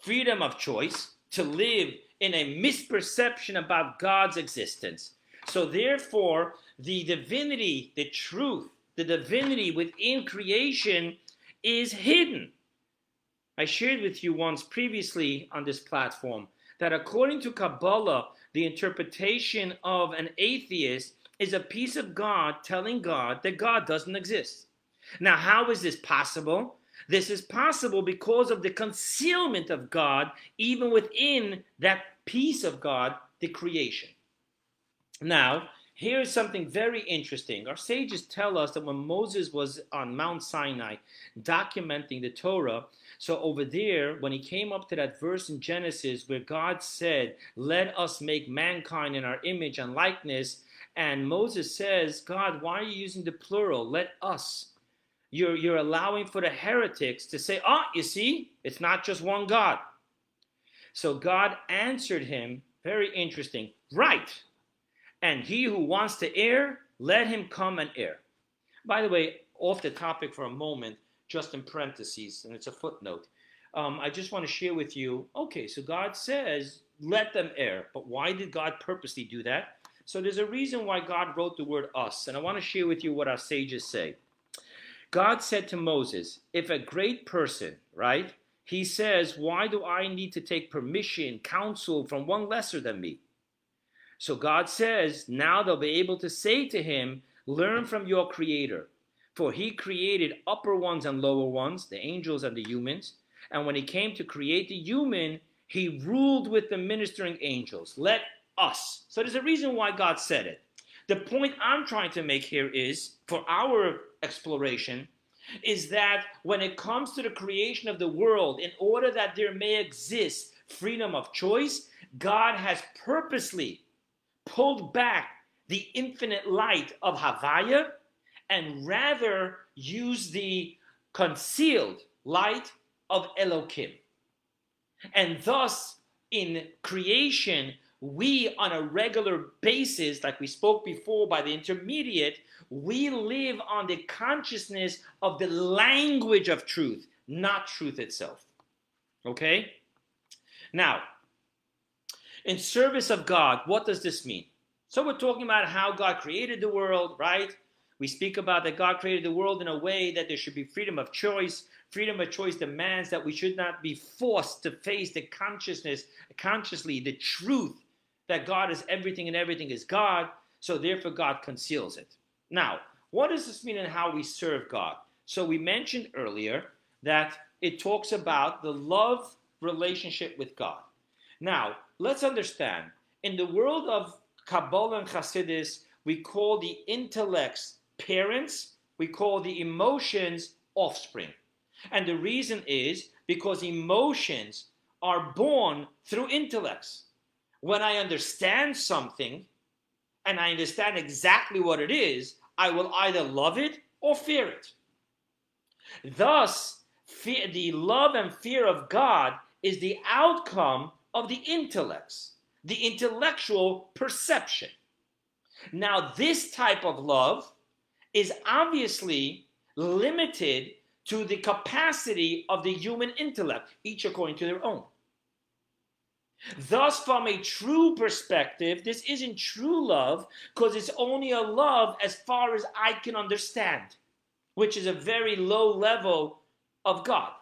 freedom of choice to live in a misperception about God's existence. So therefore, the divinity, the truth, the divinity within creation is hidden. I shared with you once previously on this platform that according to Kabbalah, the interpretation of an atheist is a piece of God telling God that God doesn't exist. Now, how is this possible? This is possible because of the concealment of God, even within that piece of God, the creation. Now, here's something very interesting. Our sages tell us that when Moses was on Mount Sinai documenting the Torah, so over there, when he came up to that verse in Genesis where God said, Let us make mankind in our image and likeness, and Moses says, God, why are you using the plural? Let us. You're, you're allowing for the heretics to say, Oh, you see, it's not just one God. So God answered him, very interesting, right. And he who wants to err, let him come and err. By the way, off the topic for a moment, just in parentheses, and it's a footnote. Um, I just want to share with you okay, so God says, let them err. But why did God purposely do that? So there's a reason why God wrote the word us, and I want to share with you what our sages say. God said to Moses, if a great person, right, he says, Why do I need to take permission, counsel from one lesser than me? So God says, Now they'll be able to say to him, Learn from your Creator. For he created upper ones and lower ones, the angels and the humans. And when he came to create the human, he ruled with the ministering angels. Let us. So there's a reason why God said it. The point I'm trying to make here is for our exploration is that when it comes to the creation of the world, in order that there may exist freedom of choice, God has purposely pulled back the infinite light of Havaya and rather use the concealed light of Elohim. And thus, in creation, we on a regular basis, like we spoke before by the intermediate, we live on the consciousness of the language of truth, not truth itself. Okay? Now, in service of God, what does this mean? So we're talking about how God created the world, right? We speak about that God created the world in a way that there should be freedom of choice. Freedom of choice demands that we should not be forced to face the consciousness, consciously, the truth that God is everything and everything is God. So therefore, God conceals it. Now, what does this mean in how we serve God? So we mentioned earlier that it talks about the love relationship with God. Now, let's understand in the world of Kabbalah and Hasidus, we call the intellects parents, we call the emotions offspring. And the reason is because emotions are born through intellects. When I understand something and I understand exactly what it is, I will either love it or fear it. Thus, fear, the love and fear of God is the outcome of the intellects, the intellectual perception. Now, this type of love is obviously limited to the capacity of the human intellect, each according to their own. Thus, from a true perspective, this isn't true love because it's only a love as far as I can understand, which is a very low level of God.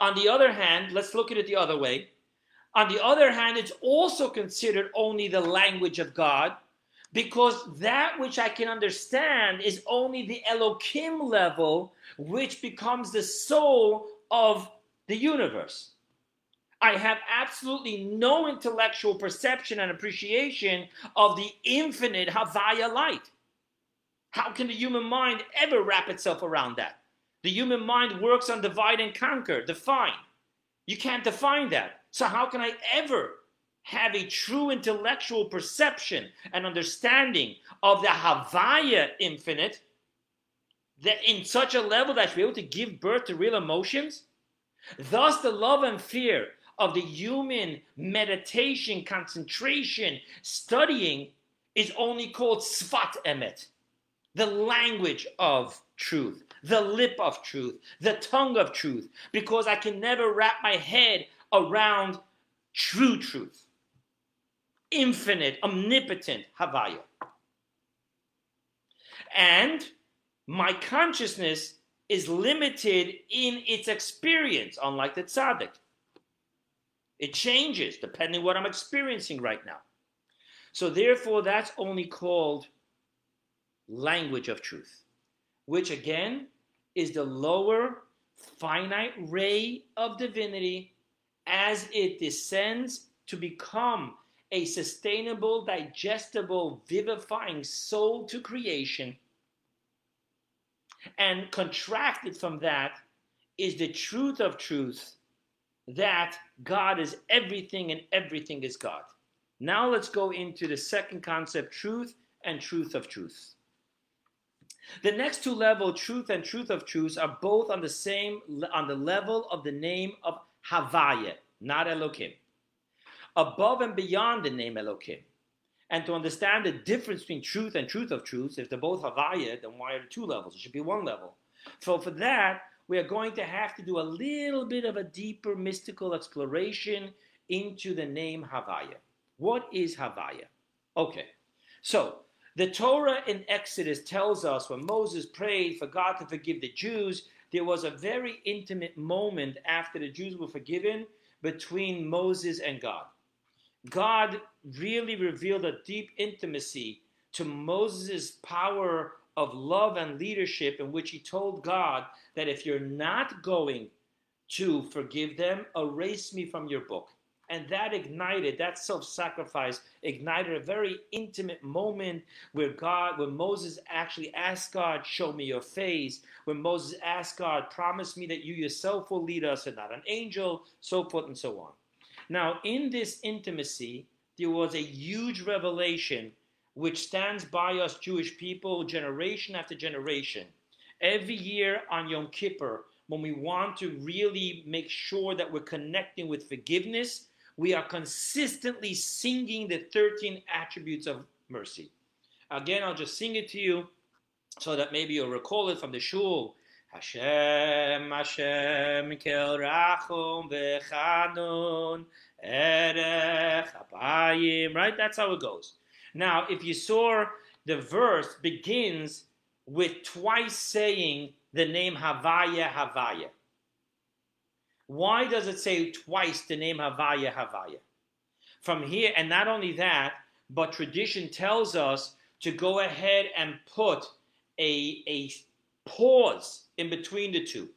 On the other hand, let's look at it the other way. On the other hand, it's also considered only the language of God because that which I can understand is only the Elohim level, which becomes the soul of the universe. I have absolutely no intellectual perception and appreciation of the infinite Havaya light. How can the human mind ever wrap itself around that? The human mind works on divide and conquer, define. You can't define that. So, how can I ever have a true intellectual perception and understanding of the Havaya infinite that in such a level that you're able to give birth to real emotions? Thus, the love and fear of the human meditation, concentration, studying is only called Sfat Emet, the language of truth, the lip of truth, the tongue of truth, because I can never wrap my head around true truth infinite, omnipotent Havaya. And my consciousness is limited in its experience, unlike the tzaddik. It changes depending what I'm experiencing right now. So therefore, that's only called language of truth, which again is the lower finite ray of divinity as it descends to become a sustainable, digestible, vivifying soul to creation. And contracted from that is the truth of truth that God is everything and everything is God. Now let's go into the second concept truth and truth of truth. The next two level, truth and truth of truths, are both on the same on the level of the name of Havaya, not Elohim. Above and beyond the name Elohim. And to understand the difference between truth and truth of truths, if they're both Havaya, then why are there two levels? It should be one level. So for that, we are going to have to do a little bit of a deeper mystical exploration into the name Havaya. What is Havaya? Okay, so the Torah in Exodus tells us when Moses prayed for God to forgive the Jews, there was a very intimate moment after the Jews were forgiven between Moses and God. God really revealed a deep intimacy to Moses' power of love and leadership, in which he told God that if you're not going to forgive them, erase me from your book. And that ignited, that self sacrifice ignited a very intimate moment where God, when Moses actually asked God, Show me your face. When Moses asked God, Promise me that you yourself will lead us and not an angel, so forth and so on. Now, in this intimacy, there was a huge revelation which stands by us Jewish people generation after generation. Every year on Yom Kippur, when we want to really make sure that we're connecting with forgiveness, we are consistently singing the 13 attributes of mercy. Again, I'll just sing it to you so that maybe you'll recall it from the shul. Hashem, Hashem, kel rachum v'chanun, erech apayim. Right? That's how it goes. Now, if you saw the verse begins with twice saying the name Havaya, Havaya. Why does it say twice the name Havaya, Havaya? From here, and not only that, but tradition tells us to go ahead and put a, a pause in between the two.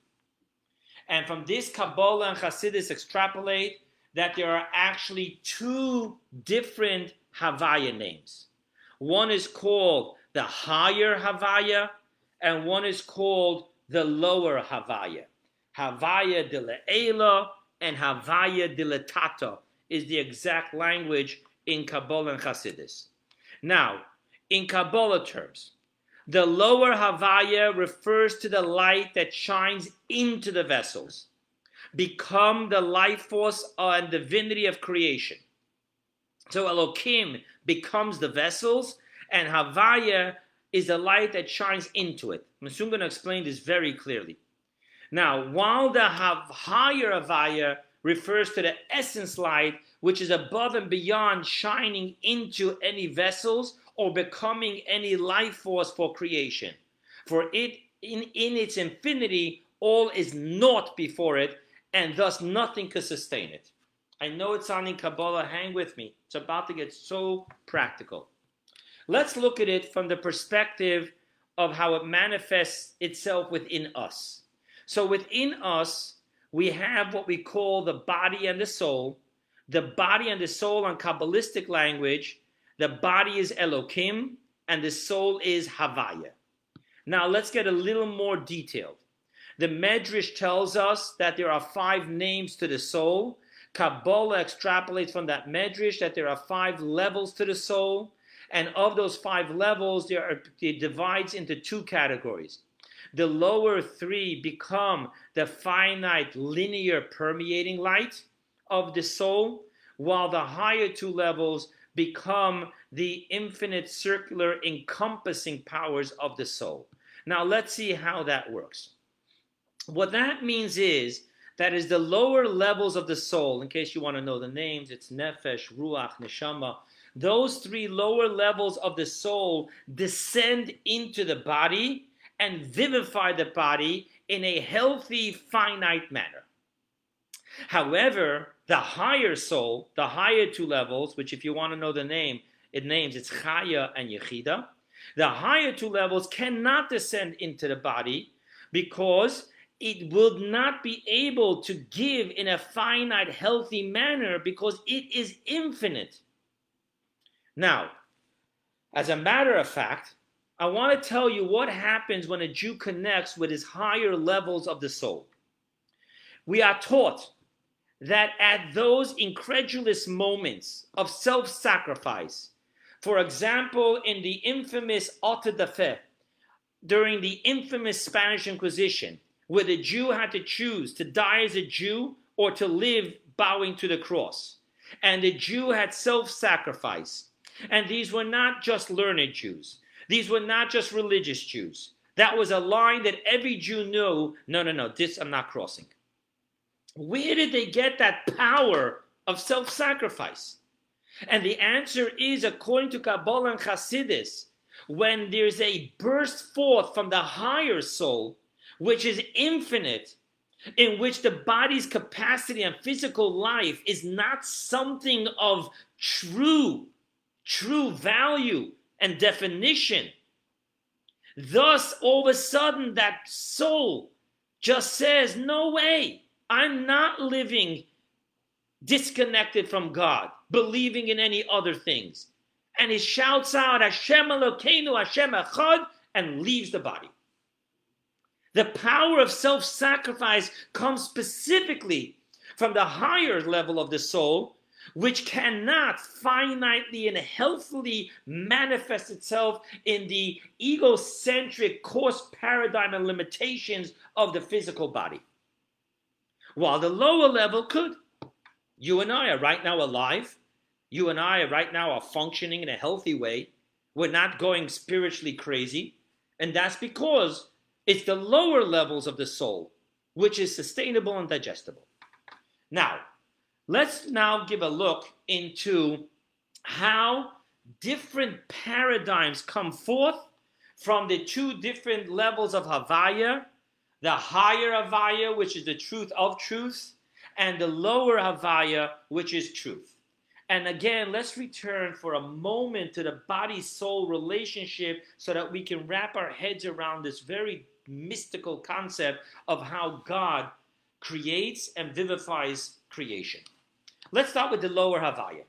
And from this, Kabbalah and Hasidus extrapolate that there are actually two different Havaya names. One is called the higher Havaya, and one is called the lower Havaya. Havaya de and Havaya de is the exact language in Kabbalah and Hasidus. Now, in Kabbalah terms, the lower Havaya refers to the light that shines into the vessels, become the life force and divinity of creation. So Elohim becomes the vessels, and Havaya is the light that shines into it. I'm soon going to explain this very clearly. Now, while the higher Avaya refers to the essence light, which is above and beyond shining into any vessels or becoming any life force for creation. For it, in, in its infinity, all is naught before it, and thus nothing could sustain it. I know it's sounding Kabbalah, hang with me. It's about to get so practical. Let's look at it from the perspective of how it manifests itself within us. So within us, we have what we call the body and the soul. The body and the soul on Kabbalistic language, the body is Elohim and the soul is Havaya. Now let's get a little more detailed. The Medrash tells us that there are five names to the soul Kabbalah extrapolates from that medrash that there are five levels to the soul, and of those five levels, there are, it divides into two categories. The lower three become the finite, linear, permeating light of the soul, while the higher two levels become the infinite, circular, encompassing powers of the soul. Now, let's see how that works. What that means is that is the lower levels of the soul. In case you want to know the names, it's nefesh, ruach, neshama. Those three lower levels of the soul descend into the body and vivify the body in a healthy, finite manner. However, the higher soul, the higher two levels, which if you want to know the name, it names it's Chaya and Yechida. The higher two levels cannot descend into the body because it will not be able to give in a finite, healthy manner because it is infinite. Now, as a matter of fact, I want to tell you what happens when a Jew connects with his higher levels of the soul. We are taught that at those incredulous moments of self sacrifice, for example, in the infamous auto de fe, during the infamous Spanish Inquisition, where the Jew had to choose to die as a Jew or to live bowing to the cross. And the Jew had self sacrifice. And these were not just learned Jews, these were not just religious Jews. That was a line that every Jew knew no, no, no, this I'm not crossing. Where did they get that power of self sacrifice? And the answer is, according to Kabbalah and Hasidus, when there's a burst forth from the higher soul, which is infinite, in which the body's capacity and physical life is not something of true, true value and definition. Thus, all of a sudden, that soul just says, No way, I'm not living disconnected from God, believing in any other things. And he shouts out, Hashem Elokeinu, Hashem Echad, and leaves the body. The power of self sacrifice comes specifically from the higher level of the soul, which cannot finitely and healthily manifest itself in the egocentric course paradigm and limitations of the physical body. While the lower level could. You and I are right now alive. You and I are right now are functioning in a healthy way. We're not going spiritually crazy. And that's because it's the lower levels of the soul which is sustainable and digestible. Now, let's now give a look into how different paradigms come forth from the two different levels of Havaya the higher Havaya, which is the truth of truth, and the lower Havaya, which is truth. And again, let's return for a moment to the body soul relationship so that we can wrap our heads around this very mystical concept of how God creates and vivifies creation. Let's start with the lower Havaya.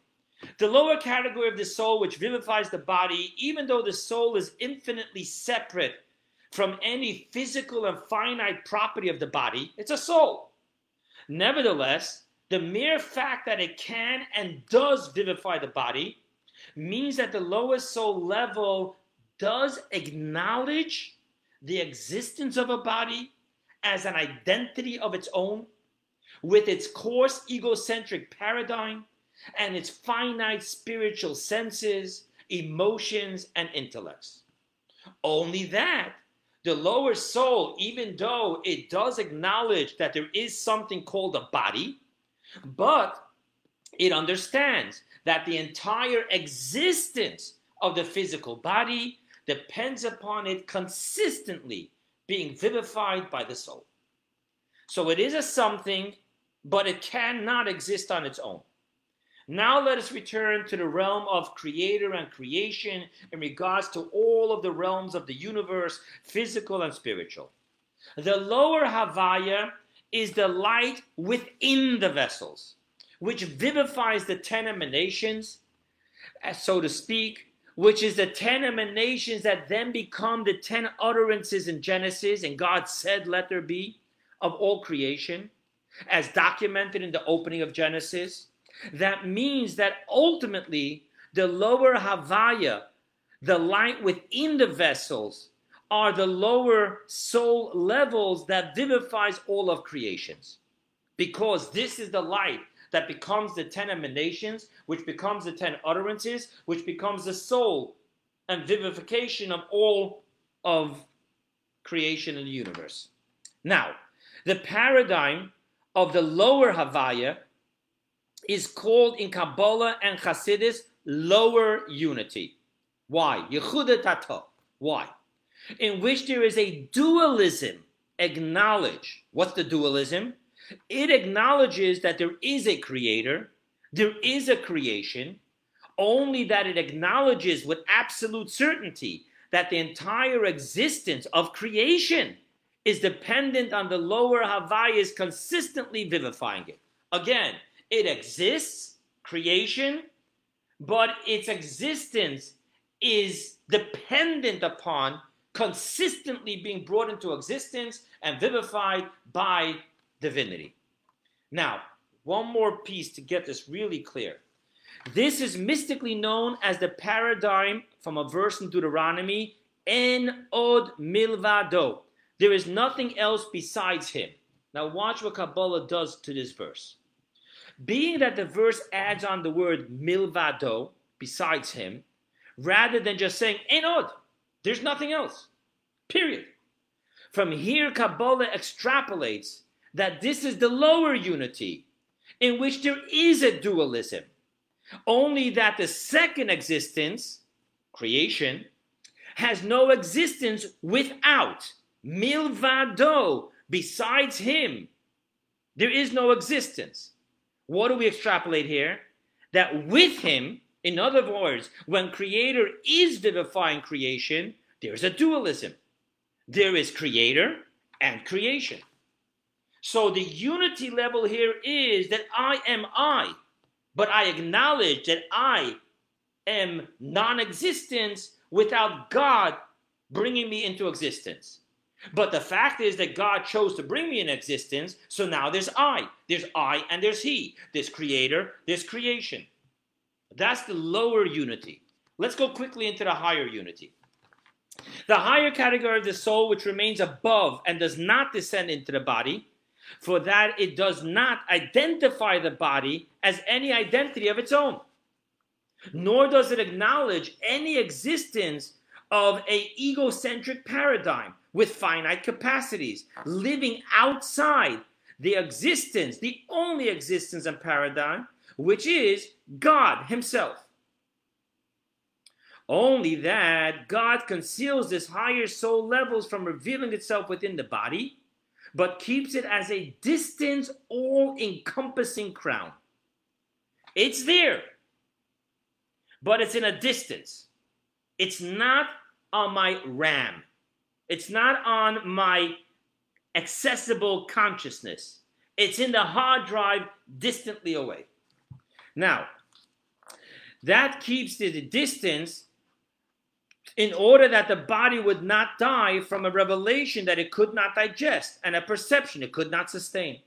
The lower category of the soul, which vivifies the body, even though the soul is infinitely separate from any physical and finite property of the body, it's a soul. Nevertheless, the mere fact that it can and does vivify the body means that the lowest soul level does acknowledge the existence of a body as an identity of its own, with its coarse egocentric paradigm and its finite spiritual senses, emotions, and intellects. Only that the lower soul, even though it does acknowledge that there is something called a body, but it understands that the entire existence of the physical body depends upon it consistently being vivified by the soul. So it is a something, but it cannot exist on its own. Now let us return to the realm of creator and creation in regards to all of the realms of the universe, physical and spiritual. The lower Havaya is the light within the vessels, which vivifies the ten emanations, so to speak, which is the ten emanations that then become the ten utterances in Genesis, and God said, Let there be, of all creation, as documented in the opening of Genesis that means that ultimately the lower Havaya, the light within the vessels, are the lower soul levels that vivifies all of creations. Because this is the light that becomes the ten emanations, which becomes the ten utterances, which becomes the soul and vivification of all of creation in the universe. Now, the paradigm of the lower Havaya is called in Kabbalah and Hasidus lower unity. Why? Yichuda Tata'ah. Why? In which there is a dualism. Acknowledge. What's the dualism? It acknowledges that there is a creator, there is a creation, only that it acknowledges with absolute certainty that the entire existence of creation is dependent on the lower Havayas consistently vivifying it. Again, it exists, creation, but its existence is dependent upon consistently being brought into existence and vivified by divinity. Now, one more piece to get this really clear. This is mystically known as the paradigm from a verse in Deuteronomy, En od milvado. There is nothing else besides him. Now, watch what Kabbalah does to this verse. Being that the verse adds on the word milvado, besides him, rather than just saying En od, there's nothing else. Period. From here, Kabbalah extrapolates that this is the lower unity in which there is a dualism. Only that the second existence, creation, has no existence without milvado, besides him. There is no existence. What do we extrapolate here? That with him, in other words, when creator is vivifying creation, there's a dualism. There is creator and creation. So the unity level here is that I am I, but I acknowledge that I am non existence without God bringing me into existence. But the fact is that God chose to bring me in existence, so now there's I. There's I and there's He. There's creator, there's creation. That's the lower unity. Let's go quickly into the higher unity. The higher category of the soul, which remains above and does not descend into the body, for that it does not identify the body as any identity of its own, nor does it acknowledge any existence of a egocentric paradigm with finite capacities, living outside the existence, the only existence and paradigm, which is God Himself. Only that God conceals this higher soul levels from revealing itself within the body, but keeps it as a distant, all encompassing crown. It's there, but it's in a distance. It's not on my RAM, it's not on my accessible consciousness. It's in the hard drive distantly away. Now, that keeps the distance in order that the body would not die from a revelation that it could not digest and a perception it could not sustain.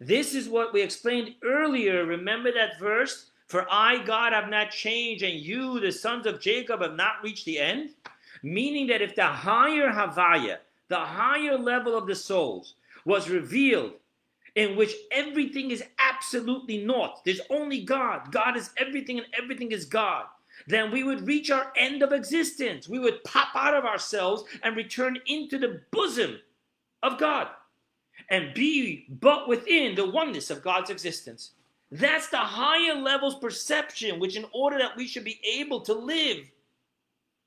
This is what we explained earlier. Remember that verse? For I, God, have not changed, and you, the sons of Jacob, have not reached the end? Meaning that if the higher Havaya, the higher level of the souls, was revealed, in which everything is absolutely naught, there's only God. God is everything, and everything is God then we would reach our end of existence. We would pop out of ourselves and return into the bosom of God and be but within the oneness of God's existence. That's the higher levels perception, which, in order that we should be able to live,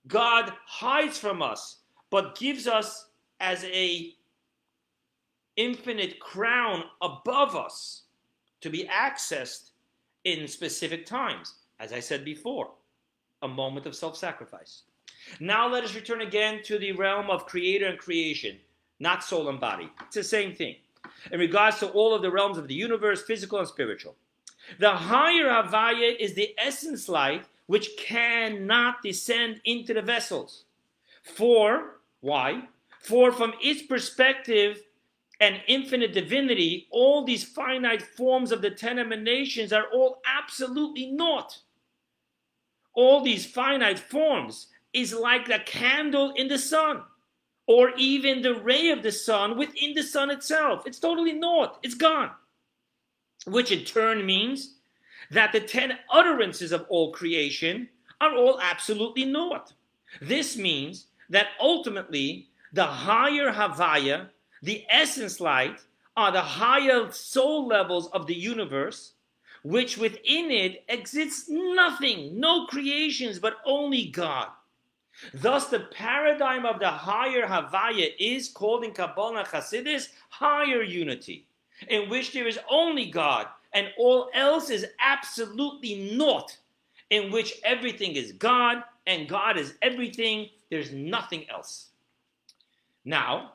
God hides from us, but gives us as a infinite crown above us to be accessed in specific times, as I said before a moment of self sacrifice. Now let us return again to the realm of creator and creation, not soul and body. It's the same thing in regards to all of the realms of the universe, physical and spiritual. The higher Havaya is the essence light which cannot descend into the vessels. For, why? For from its perspective and infinite divinity, all these finite forms of the ten emanations are all absolutely naught all these finite forms is like a candle in the sun or even the ray of the sun within the sun itself. It's totally naught, it's gone. Which in turn means that the ten utterances of all creation are all absolutely naught. This means that ultimately the higher Havaya, the essence light, are the higher soul levels of the universe which within it exists nothing, no creations, but only God. Thus, the paradigm of the higher Havaya is called in Kabbalah Hasidus higher unity, in which there is only God and all else is absolutely naught, in which everything is God and God is everything, there's nothing else. Now,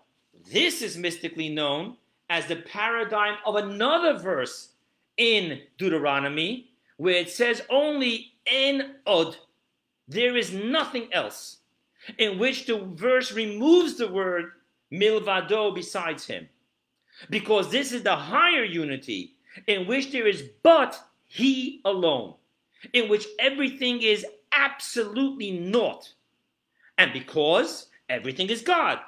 This is mystically known as the paradigm of another verse in Deuteronomy, where it says only en od, there is nothing else, in which the verse removes the word milvado besides him. Because this is the higher unity, in which there is but he alone, in which everything is absolutely naught. And because everything is God,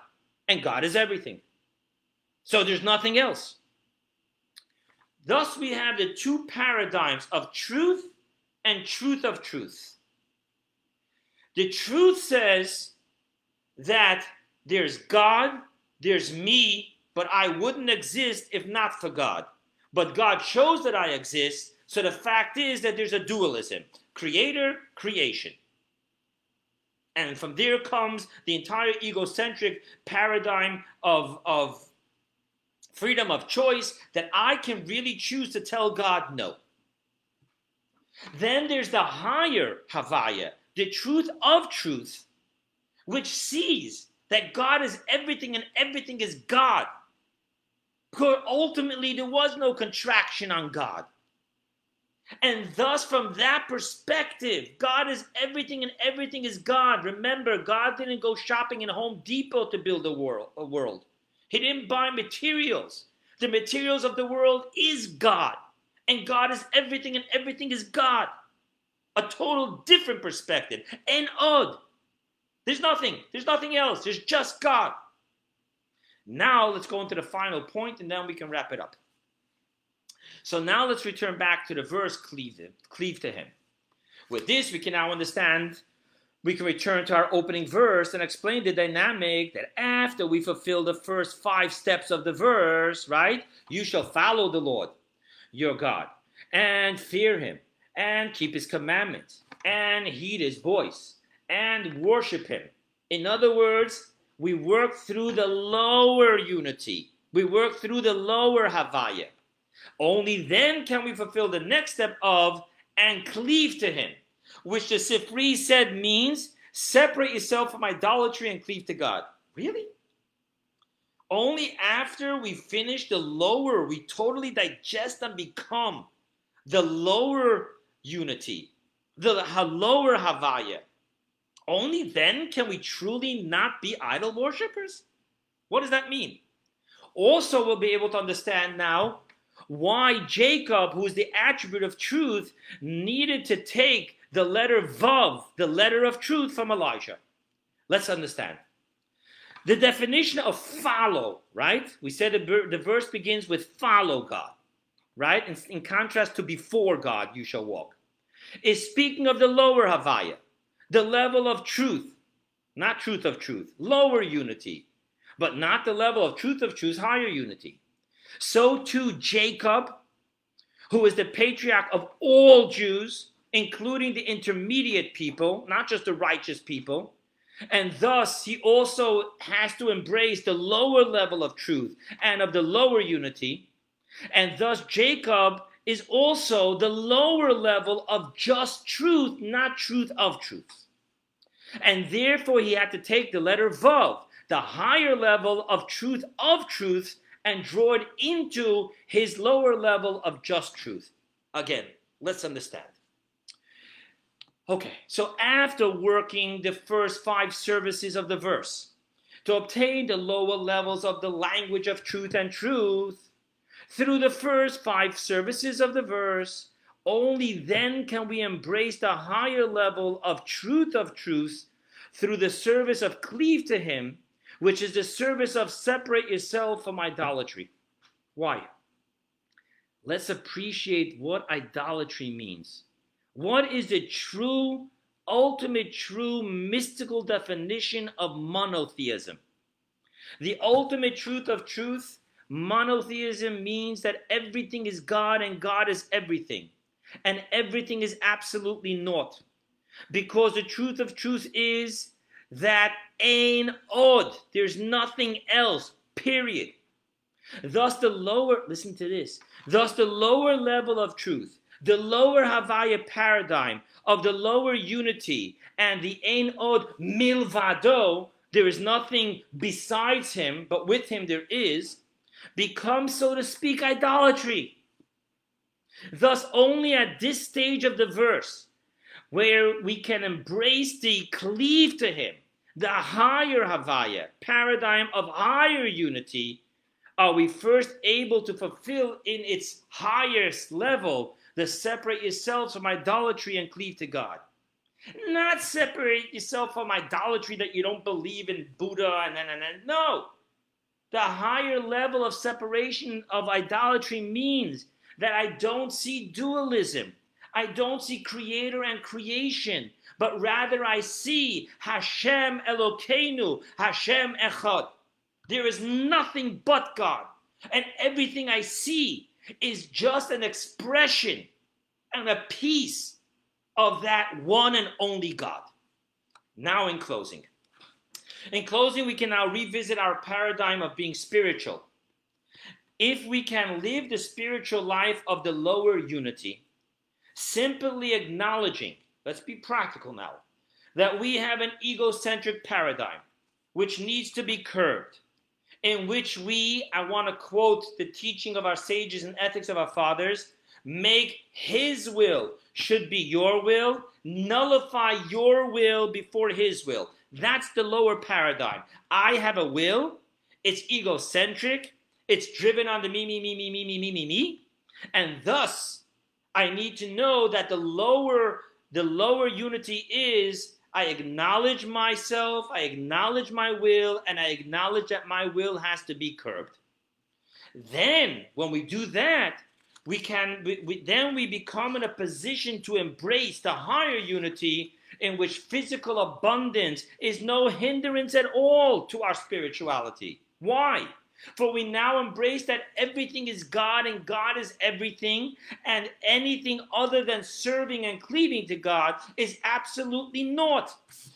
and God is everything. So there's nothing else. Thus, we have the two paradigms of truth and truth of truth. The truth says that there's God, there's me, but I wouldn't exist if not for God. But God shows that I exist, so the fact is that there's a dualism creator, creation. And from there comes the entire egocentric paradigm of, of freedom of choice that I can really choose to tell God no. Then there's the higher Havaya, the truth of truth, which sees that God is everything and everything is God. Ultimately, there was no contraction on God. And thus, from that perspective, God is everything and everything is God. Remember, God didn't go shopping in Home Depot to build a world. A world. He didn't buy materials. The materials of the world is God. And God is everything and everything is God. A total different perspective. Ein od. There's nothing. There's nothing else. There's just God. Now let's go into the final point and then we can wrap it up. So now let's return back to the verse cleave cleave to him. With this, we can now understand, we can return to our opening verse and explain the dynamic that after we fulfill the first five steps of the verse, right? You shall follow the Lord your God and fear him and keep his commandments and heed his voice and worship him. In other words, we work through the lower unity. We work through the lower Havaya. Only then can we fulfill the next step of and cleave to him, which the Sifri said means separate yourself from idolatry and cleave to God. Really? Only after we finish the lower, we totally digest and become the lower unity, the lower Havaya. Only then can we truly not be idol worshippers. What does that mean? Also, we'll be able to understand now why Jacob, who is the attribute of truth, needed to take the letter Vav, the letter of truth, from Elijah. Let's understand. The definition of follow, right? We said the, the verse begins with follow God, right? In, in contrast to before God you shall walk. Is speaking of the lower Havaya, the level of truth, not truth of truth, lower unity, but not the level of truth of truth, higher unity. So too Jacob, who is the patriarch of all Jews, including the intermediate people, not just the righteous people. And thus, he also has to embrace the lower level of truth and of the lower unity. And thus, Jacob is also the lower level of just truth, not truth of truth. And therefore, he had to take the letter Vav, the higher level of truth of truth, and draw it into his lower level of just truth. Again, let's understand. Okay, so after working the first five services of the verse, to obtain the lower levels of the language of truth and truth, through the first five services of the verse, only then can we embrace the higher level of truth of truth through the service of cleave to Him which is the service of separate yourself from idolatry. Why? Let's appreciate what idolatry means. What is the true, ultimate, true, mystical definition of monotheism? The ultimate truth of truth, monotheism means that everything is God and God is everything, and everything is absolutely naught. Because the truth of truth is that ein od. There's nothing else, period. Thus, the lower, listen to this, thus, the lower level of truth, the lower Havaya paradigm of the lower unity and the ein od milvado, there is nothing besides him, but with him there is, becomes, so to speak, idolatry. Thus, only at this stage of the verse, where we can embrace the cleave to him, the higher Havaya, paradigm of higher unity, are we first able to fulfill in its highest level the separate yourselves from idolatry and cleave to God. Not separate yourself from idolatry that you don't believe in Buddha and then and then. No. The higher level of separation of idolatry means that I don't see dualism. I don't see creator and creation, but rather I see Hashem Elokeinu, Hashem Echad. There is nothing but God. And everything I see is just an expression and a piece of that one and only God. Now, in closing, in closing, we can now revisit our paradigm of being spiritual. If we can live the spiritual life of the lower unity, simply acknowledging, let's be practical now, that we have an egocentric paradigm which needs to be curbed, in which we, I want to quote the teaching of our sages and ethics of our fathers, make his will should be your will, nullify your will before his will. That's the lower paradigm. I have a will, it's egocentric, it's driven on the me, me, me, me, me, me, me, me, me. And thus, I need to know that the lower the lower unity is I acknowledge myself, I acknowledge my will, and I acknowledge that my will has to be curbed. Then, when we do that, we can we, we, then we become in a position to embrace the higher unity in which physical abundance is no hindrance at all to our spirituality. Why? For we now embrace that everything is God and God is everything, and anything other than serving and cleaving to God is absolutely naught.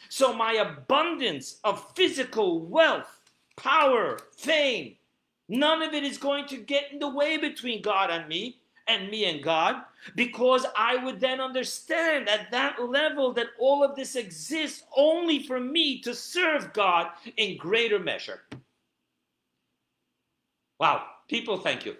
So, my abundance of physical wealth, power, fame, none of it is going to get in the way between God and me and me and God, because I would then understand at that level that all of this exists only for me to serve God in greater measure. Wow, people, thank you.